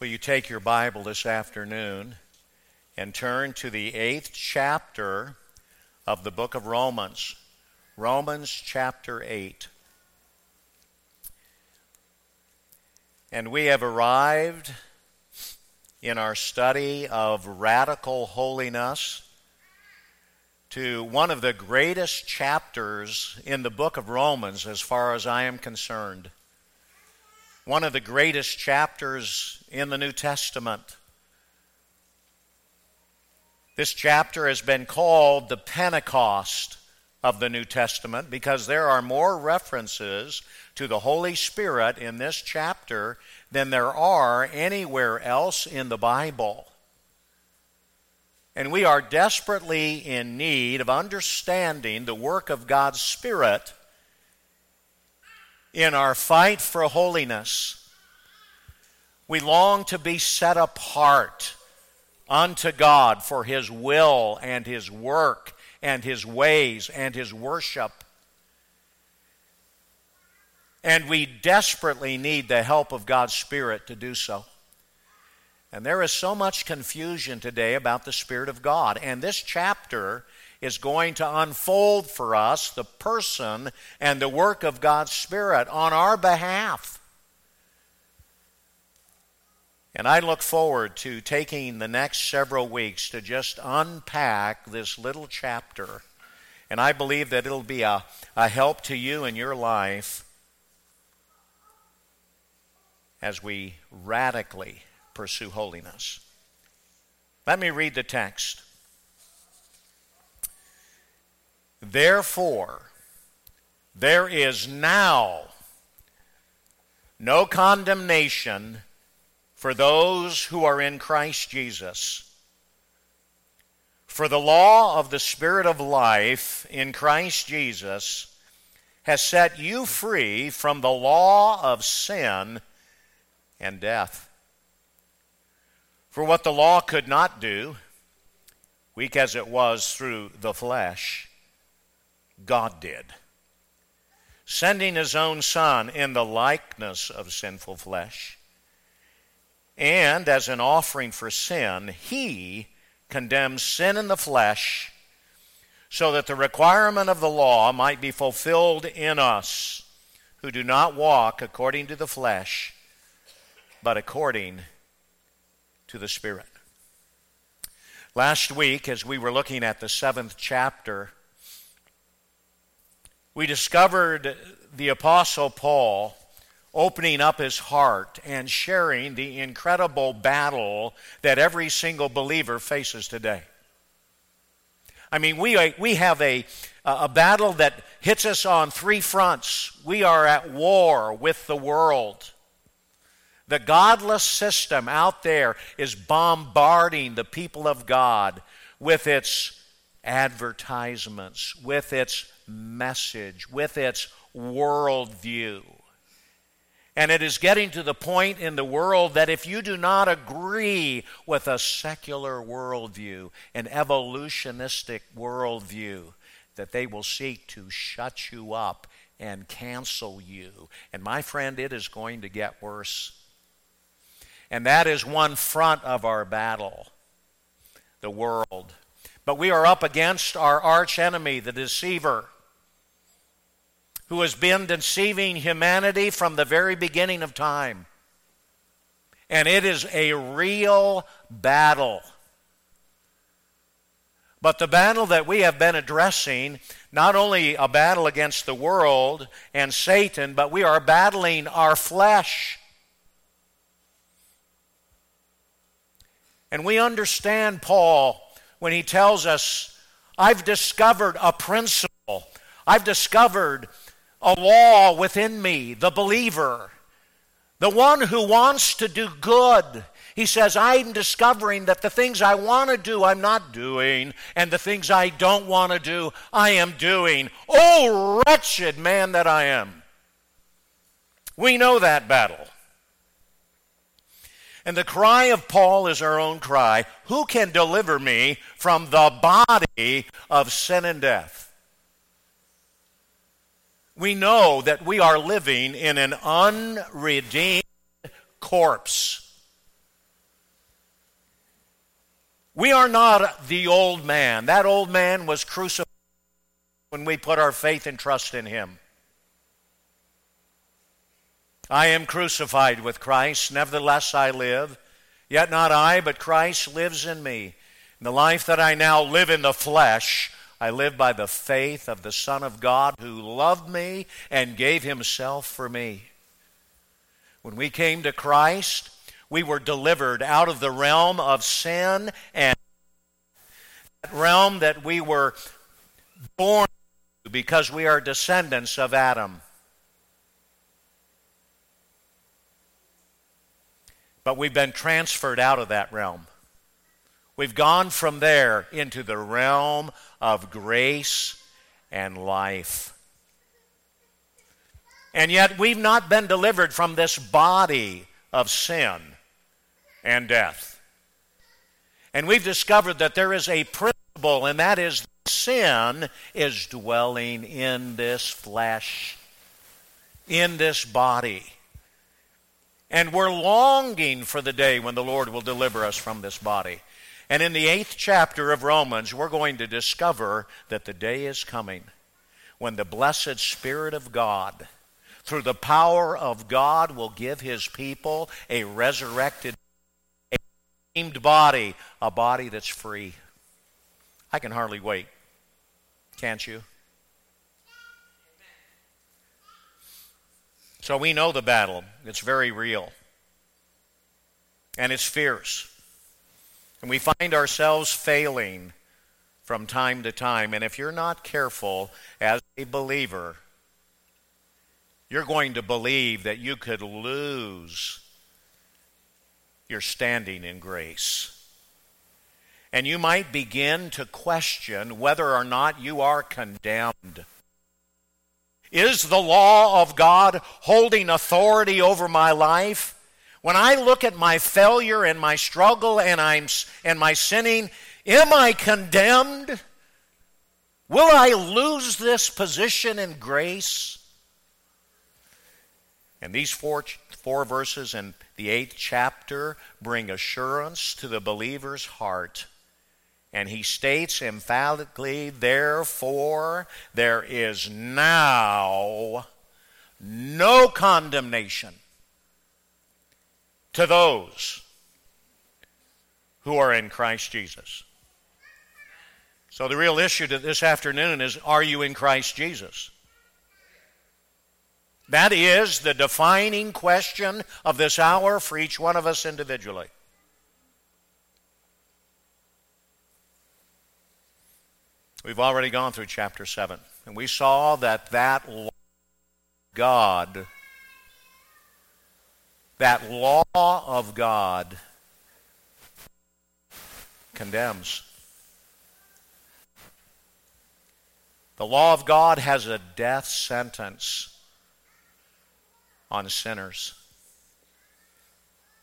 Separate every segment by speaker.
Speaker 1: Will you take your Bible this afternoon and turn to the eighth chapter of the book of Romans? Romans chapter 8. And we have arrived in our study of radical holiness to one of the greatest chapters in the book of Romans, as far as I am concerned one of the greatest chapters in the New Testament. This chapter has been called the Pentecost of the New Testament because there are more references to the Holy Spirit in this chapter than there are anywhere else in the Bible. And we are desperately in need of understanding the work of God's Spirit in our fight for holiness. We long to be set apart unto God for His will and His work and His ways and His worship. And we desperately need the help of God's Spirit to do so. And there is so much confusion today about the Spirit of God. And this chapter is going to unfold for us the person and the work of God's Spirit on our behalf. And I look forward to taking the next several weeks to just unpack this little chapter. And I believe that it'll be a, a help to you in your life as we radically pursue holiness. Let me read the text. Therefore, there is now no condemnation for those who are in Christ Jesus. For the law of the Spirit of life in Christ Jesus has set you free from the law of sin and death. For what the law could not do, weak as it was through the flesh, God did, sending his own Son in the likeness of sinful flesh. And as an offering for sin, he condemns sin in the flesh so that the requirement of the law might be fulfilled in us who do not walk according to the flesh, but according to the Spirit. Last week, as we were looking at the seventh chapter we discovered the Apostle Paul opening up his heart and sharing the incredible battle that every single believer faces today. I mean, we, uh, we have a, uh, a battle that hits us on three fronts. We are at war with the world. The godless system out there is bombarding the people of God with its advertisements, with its message, with its worldview. And it is getting to the point in the world that if you do not agree with a secular worldview, an evolutionistic worldview, that they will seek to shut you up and cancel you. And my friend, it is going to get worse. And that is one front of our battle the world. But we are up against our arch enemy, the deceiver who has been deceiving humanity from the very beginning of time. And it is a real battle. But the battle that we have been addressing, not only a battle against the world and Satan, but we are battling our flesh. And we understand Paul when he tells us, I've discovered a principle. I've discovered a law within me, the believer, the one who wants to do good. He says, I'm discovering that the things I want to do, I'm not doing, and the things I don't want to do, I am doing. Oh, wretched man that I am. We know that battle. And the cry of Paul is our own cry Who can deliver me from the body of sin and death? We know that we are living in an unredeemed corpse. We are not the old man. That old man was crucified when we put our faith and trust in him. I am crucified with Christ, nevertheless I live. Yet not I, but Christ lives in me. In the life that I now live in the flesh, I live by the faith of the Son of God who loved me and gave himself for me. When we came to Christ, we were delivered out of the realm of sin and that realm that we were born because we are descendants of Adam. But we've been transferred out of that realm. We've gone from there into the realm of grace and life. And yet we've not been delivered from this body of sin and death. And we've discovered that there is a principle, and that is sin is dwelling in this flesh, in this body. And we're longing for the day when the Lord will deliver us from this body. And in the eighth chapter of Romans, we're going to discover that the day is coming when the blessed Spirit of God, through the power of God, will give his people a resurrected, a redeemed body, a body that's free. I can hardly wait. Can't you? So we know the battle. It's very real. And it's fierce. And we find ourselves failing from time to time. And if you're not careful as a believer, you're going to believe that you could lose your standing in grace. And you might begin to question whether or not you are condemned. Is the law of God holding authority over my life? When I look at my failure and my struggle and, I'm, and my sinning, am I condemned? Will I lose this position in grace? And these four, four verses in the eighth chapter bring assurance to the believer's heart. And he states emphatically, therefore, there is now no condemnation to those who are in Christ Jesus. So, the real issue to this afternoon is are you in Christ Jesus? That is the defining question of this hour for each one of us individually. We've already gone through chapter 7, and we saw that that God that law of God condemns. The law of God has a death sentence on sinners.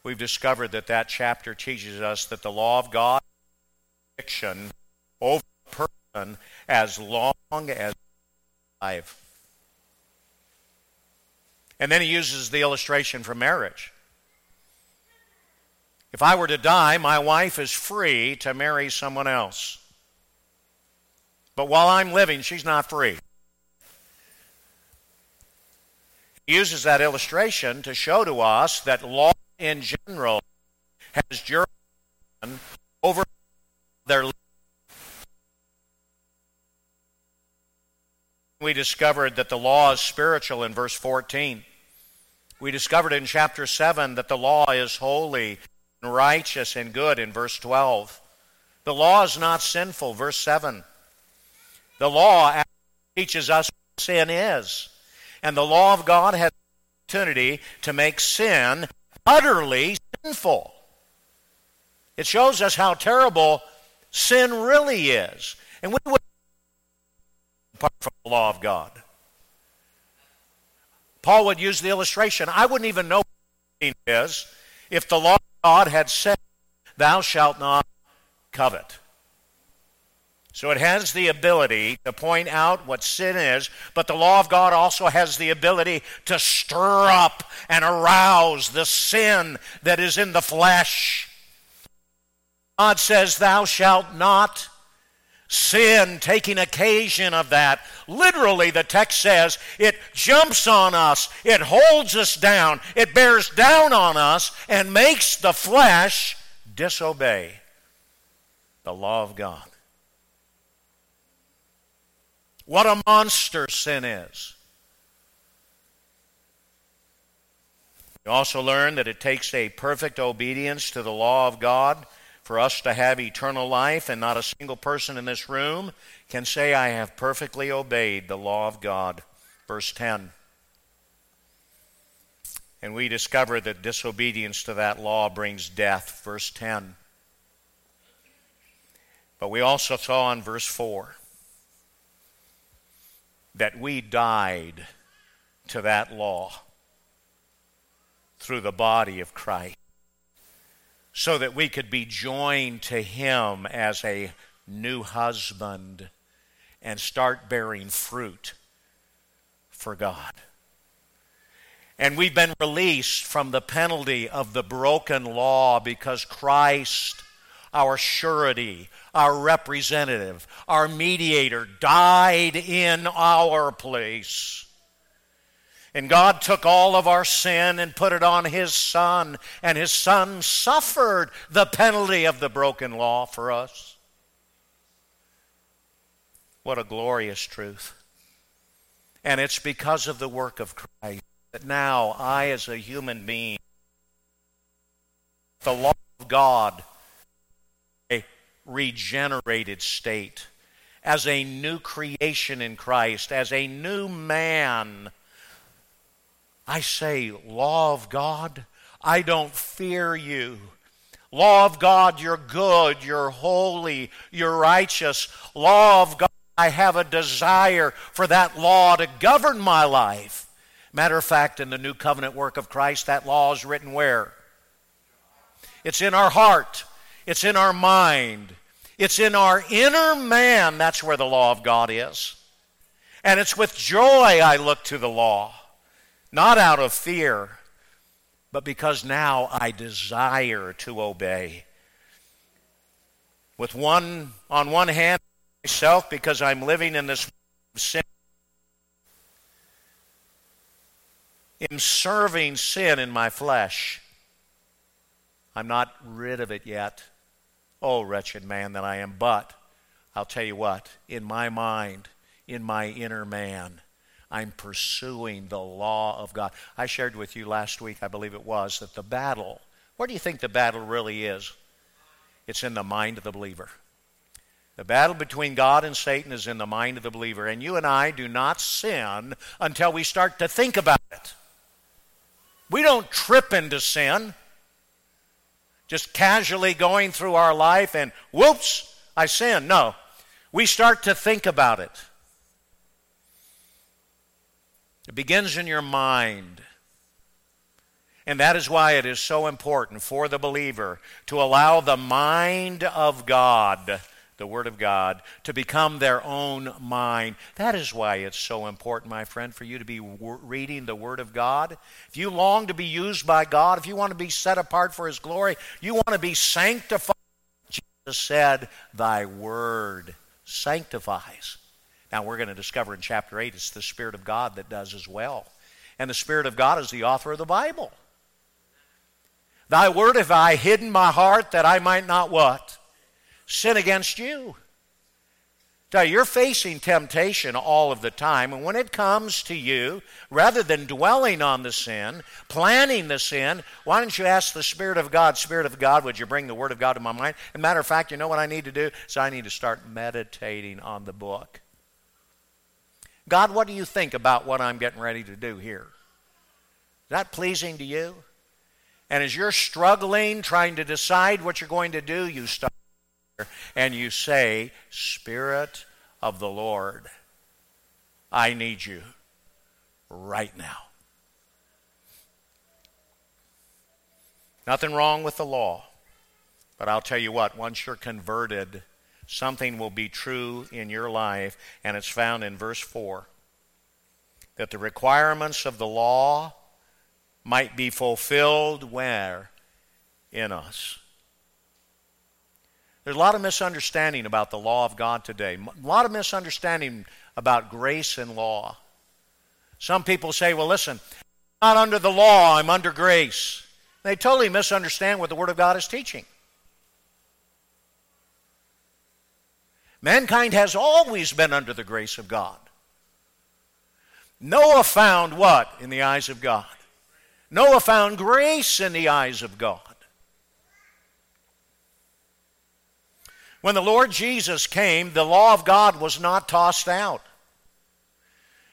Speaker 1: We've discovered that that chapter teaches us that the law of God is over a person as long as alive. And then he uses the illustration for marriage. If I were to die, my wife is free to marry someone else. But while I'm living, she's not free. He uses that illustration to show to us that law in general has jurisdiction over their we discovered that the law is spiritual in verse 14. We discovered in chapter 7 that the law is holy and righteous and good in verse 12. The law is not sinful, verse 7. The law teaches us what sin is. And the law of God has the opportunity to make sin utterly sinful. It shows us how terrible sin really is. And we would apart from the law of God. Paul would use the illustration. I wouldn't even know what it is if the law of God had said, Thou shalt not covet. So it has the ability to point out what sin is, but the law of God also has the ability to stir up and arouse the sin that is in the flesh. God says, Thou shalt not sin, taking occasion of that. Literally, the text says it jumps on us, it holds us down, it bears down on us, and makes the flesh disobey the law of God. What a monster sin is. We also learn that it takes a perfect obedience to the law of God for us to have eternal life, and not a single person in this room can say, I have perfectly obeyed the law of God. Verse 10. And we discover that disobedience to that law brings death. Verse 10. But we also saw in verse 4 that we died to that law through the body of Christ so that we could be joined to Him as a new husband and start bearing fruit for God. And we've been released from the penalty of the broken law because Christ, our surety, our representative, our mediator, died in our place. And God took all of our sin and put it on His Son, and His Son suffered the penalty of the broken law for us. What a glorious truth. And it's because of the work of Christ that now I, as a human being, the law of God, a regenerated state, as a new creation in Christ, as a new man I say, Law of God, I don't fear you. Law of God, you're good, you're holy, you're righteous. Law of God, I have a desire for that law to govern my life. Matter of fact, in the new covenant work of Christ, that law is written where? It's in our heart, it's in our mind, it's in our inner man. That's where the law of God is. And it's with joy I look to the law not out of fear, but because now I desire to obey. With one, on one hand, myself, because I'm living in this sin, in serving sin in my flesh. I'm not rid of it yet. Oh, wretched man that I am. But I'll tell you what, in my mind, in my inner man, I'm pursuing the law of God. I shared with you last week, I believe it was, that the battle, where do you think the battle really is? It's in the mind of the believer. The battle between God and Satan is in the mind of the believer. And you and I do not sin until we start to think about it. We don't trip into sin, just casually going through our life and whoops, I sin. No. We start to think about it. It begins in your mind. And that is why it is so important for the believer to allow the mind of God, the Word of God, to become their own mind. That is why it's so important, my friend, for you to be reading the Word of God. If you long to be used by God, if you want to be set apart for His glory, you want to be sanctified. Jesus said, Thy Word sanctifies. Now, we're going to discover in chapter 8 it's the Spirit of God that does as well. And the Spirit of God is the author of the Bible. Thy word have I hidden my heart that I might not what? Sin against you. Now, you're facing temptation all of the time, and when it comes to you, rather than dwelling on the sin, planning the sin, why don't you ask the Spirit of God, Spirit of God, would you bring the Word of God to my mind? As a matter of fact, you know what I need to do? So I need to start meditating on the book. God, what do you think about what I'm getting ready to do here? Is that pleasing to you? And as you're struggling, trying to decide what you're going to do, you stop and you say, Spirit of the Lord, I need you right now. Nothing wrong with the law. But I'll tell you what, once you're converted, something will be true in your life, and it's found in verse 4 that the requirements of the law might be fulfilled where? In us. There's a lot of misunderstanding about the law of God today, a lot of misunderstanding about grace and law. Some people say, well, listen, I'm not under the law, I'm under grace. They totally misunderstand what the Word of God is teaching. Mankind has always been under the grace of God. Noah found what in the eyes of God? Noah found grace in the eyes of God. When the Lord Jesus came, the law of God was not tossed out.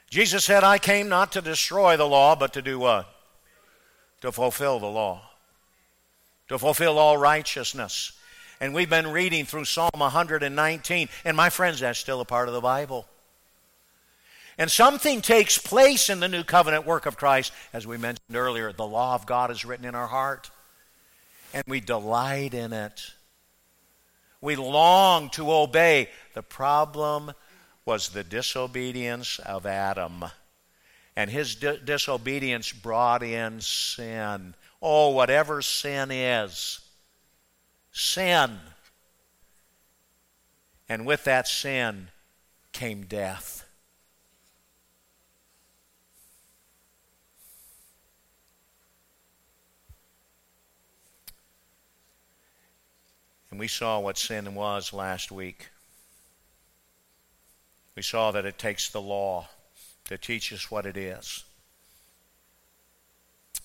Speaker 1: Jesus said, I came not to destroy the law, but to do what? To fulfill the law, to fulfill all righteousness. And we've been reading through Psalm 119. And my friends, that's still a part of the Bible. And something takes place in the new covenant work of Christ. As we mentioned earlier, the law of God is written in our heart, and we delight in it. We long to obey. The problem was the disobedience of Adam. And his di- disobedience brought in sin. Oh, whatever sin is, sin. And with that sin came death. And we saw what sin was last week. We saw that it takes the law to teach us what it is.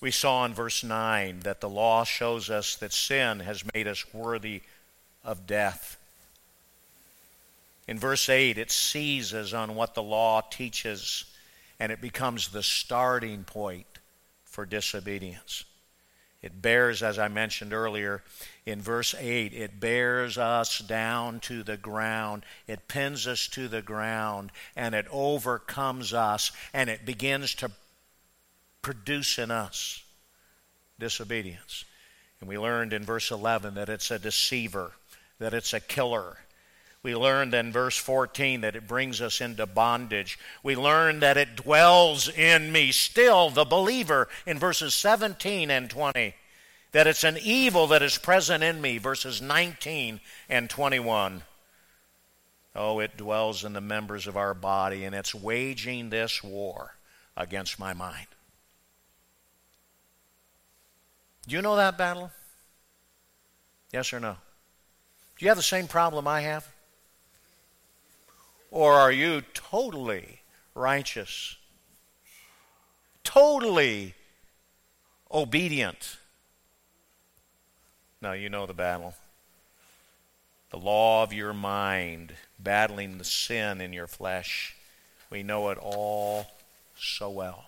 Speaker 1: We saw in verse 9 that the law shows us that sin has made us worthy of death. In verse 8, it seizes on what the law teaches and it becomes the starting point for disobedience. It bears, as I mentioned earlier in verse 8, it bears us down to the ground. It pins us to the ground and it overcomes us and it begins to produce in us disobedience. And we learned in verse 11 that it's a deceiver, that it's a killer, we learned in verse 14 that it brings us into bondage. We learned that it dwells in me, still the believer, in verses 17 and 20. That it's an evil that is present in me, verses 19 and 21. Oh, it dwells in the members of our body, and it's waging this war against my mind. Do you know that battle? Yes or no? Do you have the same problem I have? Or are you totally righteous? Totally obedient? Now, you know the battle. The law of your mind, battling the sin in your flesh. We know it all so well.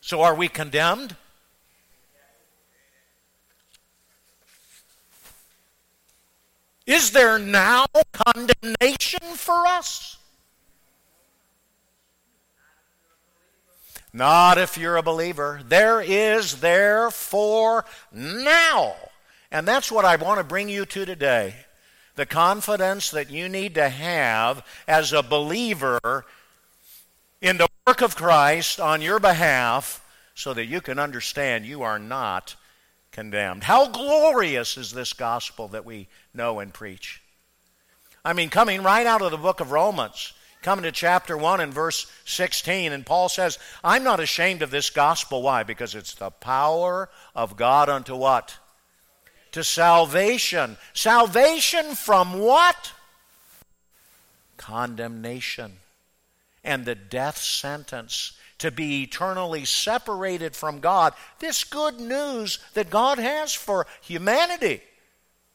Speaker 1: So, are we condemned? Is there now condemnation for us? Not if you're a believer. There is therefore now. And that's what I want to bring you to today. The confidence that you need to have as a believer in the work of Christ on your behalf so that you can understand you are not condemned. How glorious is this gospel that we know and preach? I mean, coming right out of the book of Romans, coming to chapter 1 and verse 16, and Paul says, I'm not ashamed of this gospel. Why? Because it's the power of God unto what? To salvation. Salvation from what? Condemnation and the death sentence to be eternally separated from God. This good news that God has for humanity.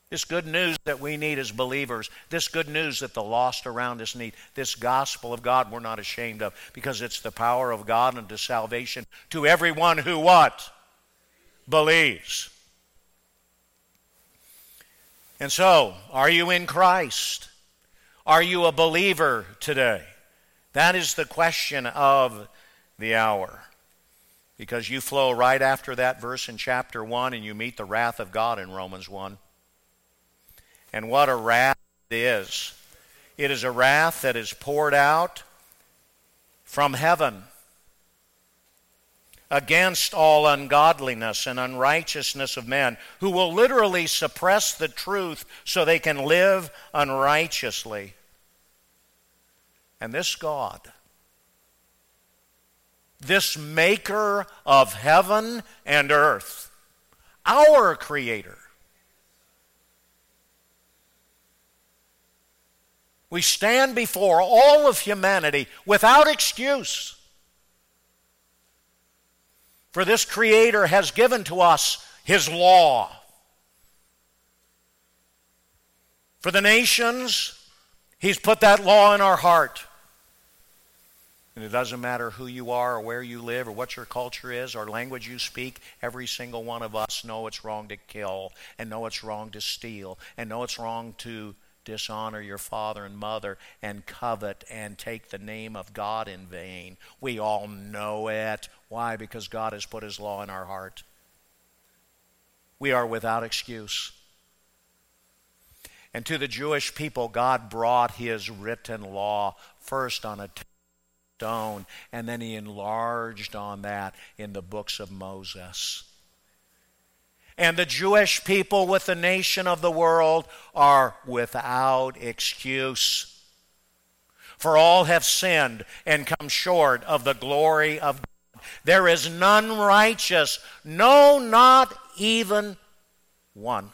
Speaker 1: This good news that we need as believers. This good news that the lost around us need. This gospel of God we're not ashamed of because it's the power of God unto salvation to everyone who what? Believes. And so, are you in Christ? Are you a believer today? That is the question of the hour. Because you flow right after that verse in chapter 1 and you meet the wrath of God in Romans 1. And what a wrath it is! It is a wrath that is poured out from heaven against all ungodliness and unrighteousness of men, who will literally suppress the truth so they can live unrighteously. And this God, this maker of heaven and earth, our Creator, we stand before all of humanity without excuse for this Creator has given to us His law. For the nations, He's put that law in our heart. And it doesn't matter who you are or where you live or what your culture is or language you speak, every single one of us know it's wrong to kill and know it's wrong to steal and know it's wrong to dishonor your father and mother and covet and take the name of God in vain. We all know it. Why? Because God has put His law in our heart. We are without excuse. And to the Jewish people, God brought His written law first on a stone, and then He enlarged on that in the books of Moses. And the Jewish people with the nation of the world are without excuse. For all have sinned and come short of the glory of God. There is none righteous, no, not even one.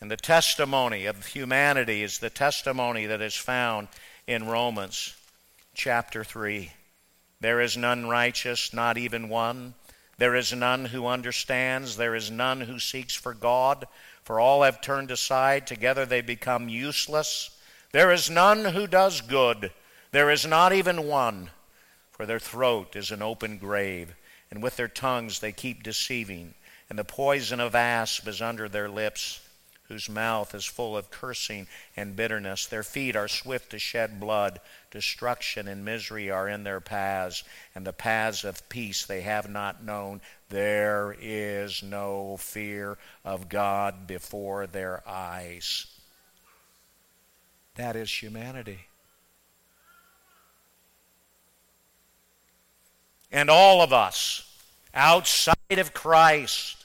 Speaker 1: And the testimony of humanity is the testimony that is found in Romans chapter 3. There is none righteous, not even one. There is none who understands, there is none who seeks for God, for all have turned aside, together they become useless. There is none who does good, there is not even one, for their throat is an open grave, and with their tongues they keep deceiving, and the poison of asp is under their lips whose mouth is full of cursing and bitterness. Their feet are swift to shed blood. Destruction and misery are in their paths, and the paths of peace they have not known. There is no fear of God before their eyes. That is humanity. And all of us outside of Christ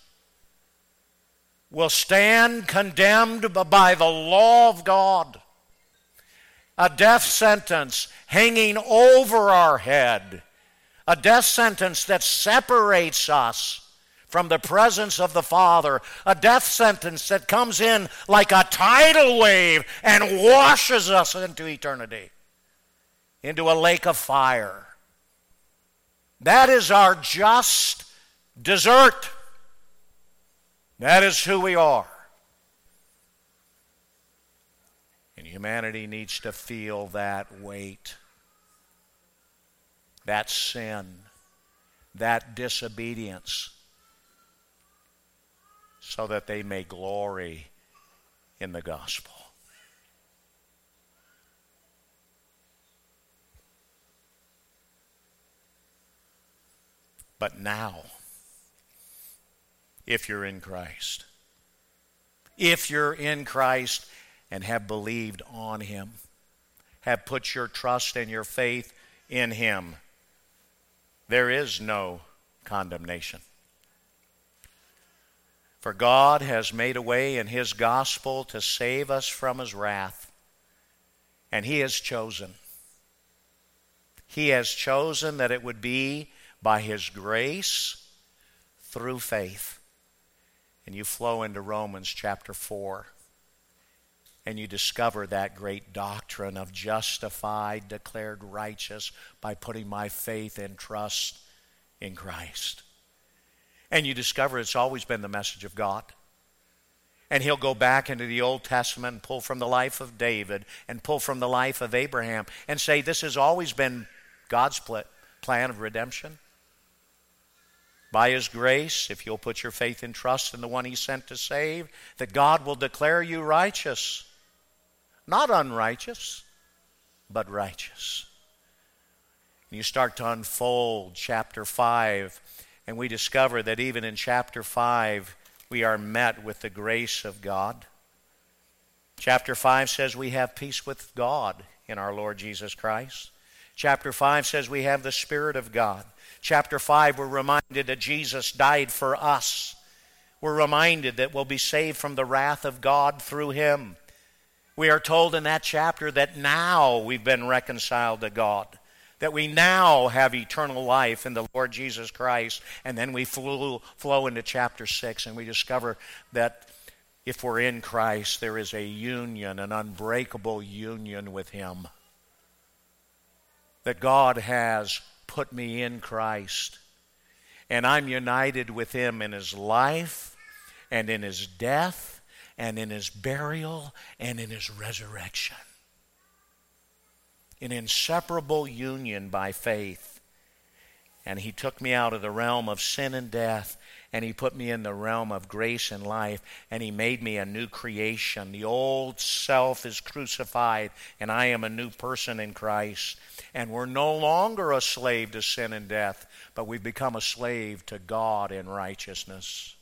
Speaker 1: will stand condemned by the law of God. A death sentence hanging over our head. A death sentence that separates us from the presence of the Father. A death sentence that comes in like a tidal wave and washes us into eternity, into a lake of fire. That is our just desert. That is who we are. And humanity needs to feel that weight, that sin, that disobedience, so that they may glory in the gospel. But now, if you're in Christ. If you're in Christ and have believed on Him, have put your trust and your faith in Him, there is no condemnation. For God has made a way in His gospel to save us from His wrath, and He has chosen. He has chosen that it would be by His grace through faith and you flow into Romans chapter 4 and you discover that great doctrine of justified, declared righteous by putting my faith and trust in Christ. And you discover it's always been the message of God. And he'll go back into the Old Testament and pull from the life of David and pull from the life of Abraham and say this has always been God's plan of redemption. By His grace, if you'll put your faith and trust in the one He sent to save, that God will declare you righteous. Not unrighteous, but righteous. And you start to unfold chapter 5, and we discover that even in chapter 5, we are met with the grace of God. Chapter 5 says we have peace with God in our Lord Jesus Christ. Chapter 5 says we have the Spirit of God. Chapter 5, we're reminded that Jesus died for us. We're reminded that we'll be saved from the wrath of God through Him. We are told in that chapter that now we've been reconciled to God, that we now have eternal life in the Lord Jesus Christ. And then we flow, into chapter 6 and we discover that if we're in Christ, there is a union, an unbreakable union with Him that God has put me in Christ. And I'm united with Him in His life and in His death and in His burial and in His resurrection. An inseparable union by faith. And He took me out of the realm of sin and death and he put me in the realm of grace and life, and he made me a new creation. The old self is crucified, and I am a new person in Christ. And we're no longer a slave to sin and death, but we've become a slave to God in righteousness.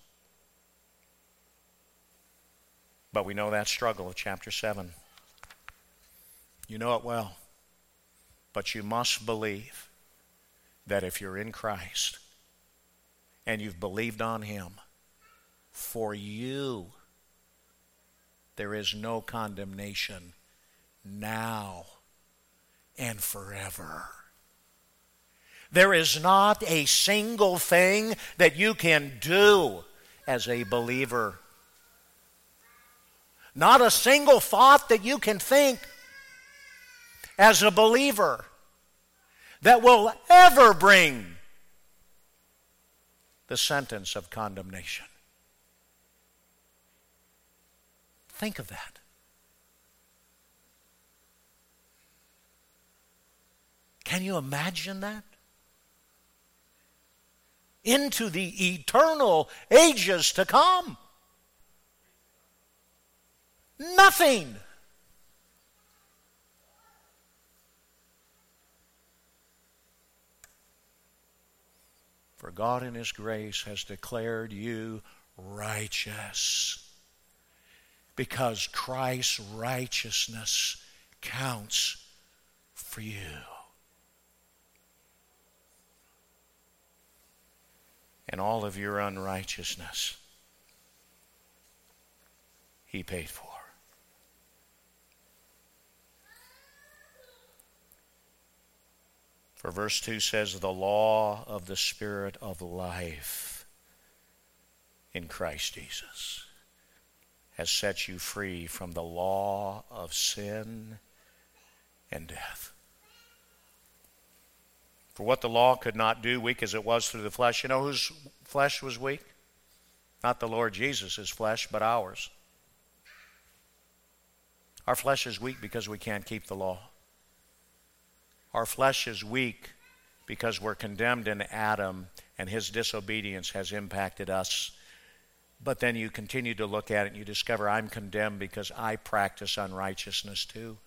Speaker 1: But we know that struggle of chapter 7. You know it well. But you must believe that if you're in Christ, and you've believed on Him, for you there is no condemnation now and forever. There is not a single thing that you can do as a believer. Not a single thought that you can think as a believer that will ever bring the sentence of condemnation. Think of that. Can you imagine that? Into the eternal ages to come. Nothing. For God in His grace has declared you righteous. Because Christ's righteousness counts for you. And all of your unrighteousness, He paid for. For verse 2 says, The law of the Spirit of life in Christ Jesus has set you free from the law of sin and death. For what the law could not do, weak as it was through the flesh, you know whose flesh was weak? Not the Lord Jesus' flesh, but ours. Our flesh is weak because we can't keep the law. Our flesh is weak because we're condemned in Adam and his disobedience has impacted us. But then you continue to look at it and you discover I'm condemned because I practice unrighteousness too.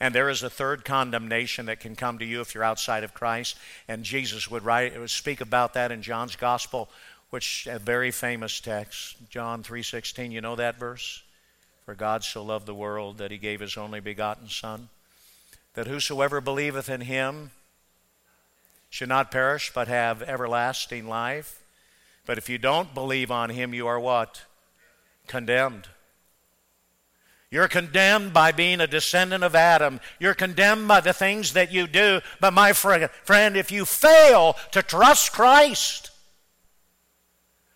Speaker 1: And there is a third condemnation that can come to you if you're outside of Christ. And Jesus would write, would speak about that in John's Gospel, which a very famous text, John 3:16. You know that verse? For God so loved the world that he gave his only begotten Son that whosoever believeth in him should not perish but have everlasting life. But if you don't believe on him, you are what? Condemned. You're condemned by being a descendant of Adam. You're condemned by the things that you do. But my friend, if you fail to trust Christ,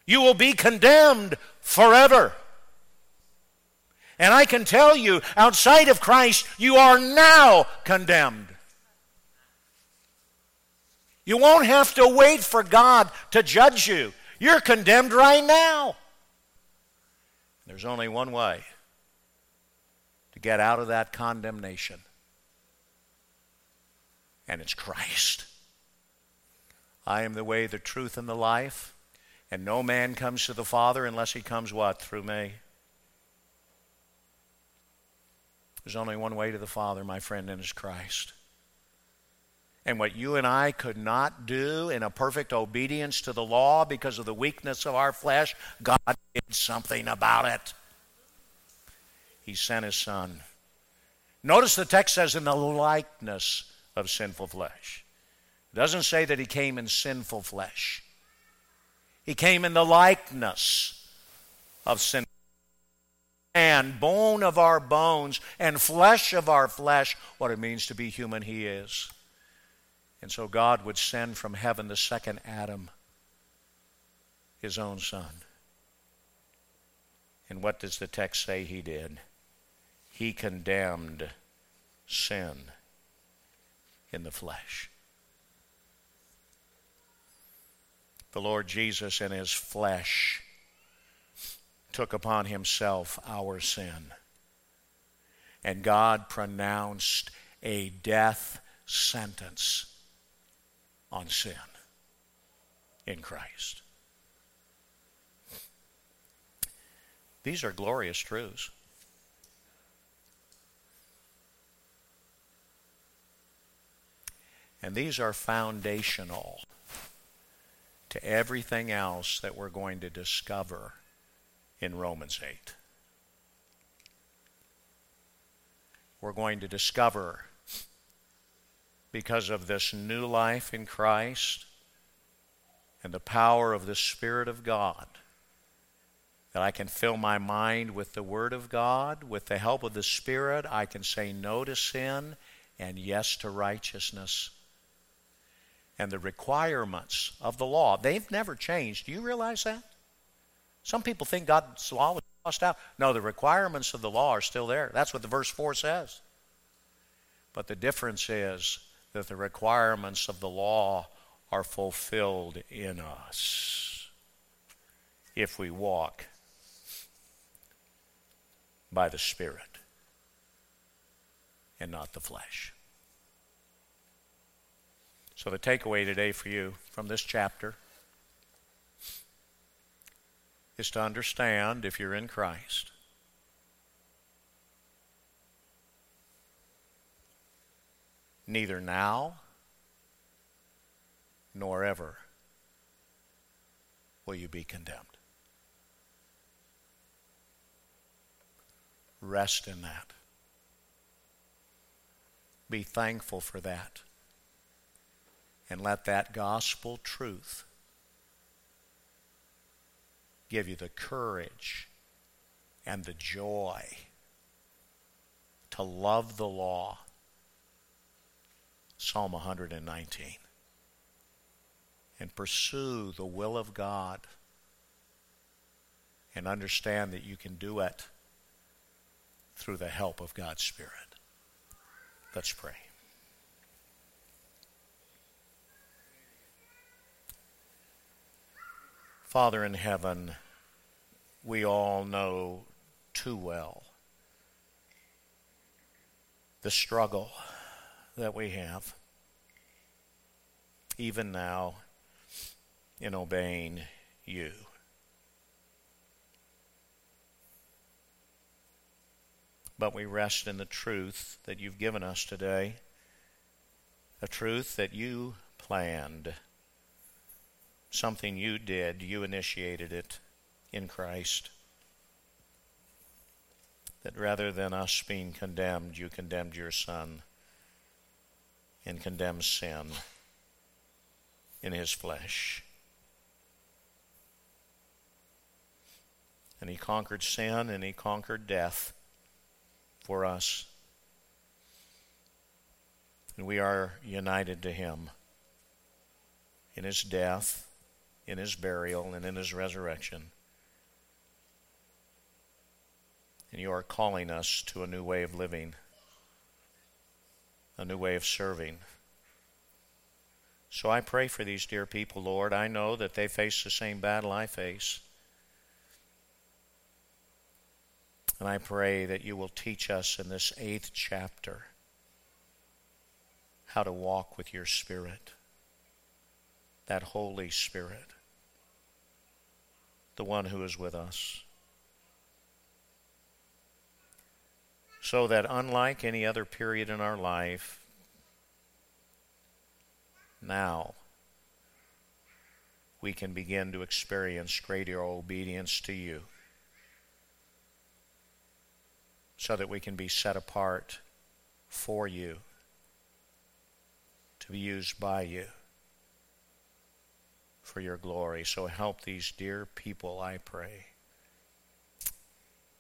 Speaker 1: you will be condemned forever. And I can tell you, outside of Christ, you are now condemned. You won't have to wait for God to judge you. You're condemned right now. There's only one way to get out of that condemnation, and it's Christ. I am the way, the truth, and the life, and no man comes to the Father unless he comes what? Through me. There's only one way to the Father, my friend, and it's Christ. And what you and I could not do in a perfect obedience to the law because of the weakness of our flesh, God did something about it. He sent His Son Notice the text says, in the likeness of sinful flesh. It doesn't say that he came in sinful flesh. He came in the likeness of sin. And bone of our bones and flesh of our flesh, what it means to be human, he is. And so God would send from heaven the second Adam, his own son. And what does the text say he did? He condemned sin in the flesh. The Lord Jesus in his flesh took upon himself our sin. And God pronounced a death sentence on sin in Christ. These are glorious truths. And these are foundational to everything else that we're going to discover in Romans 8. We're going to discover, because of this new life in Christ and the power of the Spirit of God, that I can fill my mind with the Word of God. With the help of the Spirit, I can say no to sin and yes to righteousness and the requirements of the law. They've never changed. Do you realize that? Some people think God's law was lost out. No, the requirements of the law are still there. That's what the verse 4 says. But the difference is that the requirements of the law are fulfilled in us if we walk by the Spirit and not the flesh. So, the takeaway today for you from this chapter is to understand if you're in Christ. Neither now nor ever will you be condemned. Rest in that. Be thankful for that and let that gospel truth give you the courage and the joy to love the law. Psalm 119. And pursue the will of God and understand that you can do it through the help of God's Spirit. Let's pray. Father in heaven, we all know too well the struggle that we have, even now, in obeying you. But we rest in the truth that you've given us today, a truth that you planned something you did, you initiated it in Christ. That rather than us being condemned, you condemned your Son and condemned sin in his flesh. And he conquered sin and he conquered death for us. And we are united to him in his death in his burial and in his resurrection. And you are calling us to a new way of living, a new way of serving. So I pray for these dear people, Lord. I know that they face the same battle I face. And I pray that you will teach us in this eighth chapter how to walk with your Spirit, that Holy Spirit the one who is with us. So that, unlike any other period in our life, now we can begin to experience greater obedience to you so that we can be set apart for you, to be used by you for your glory. So help these dear people, I pray.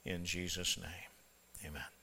Speaker 1: In Jesus' name, amen.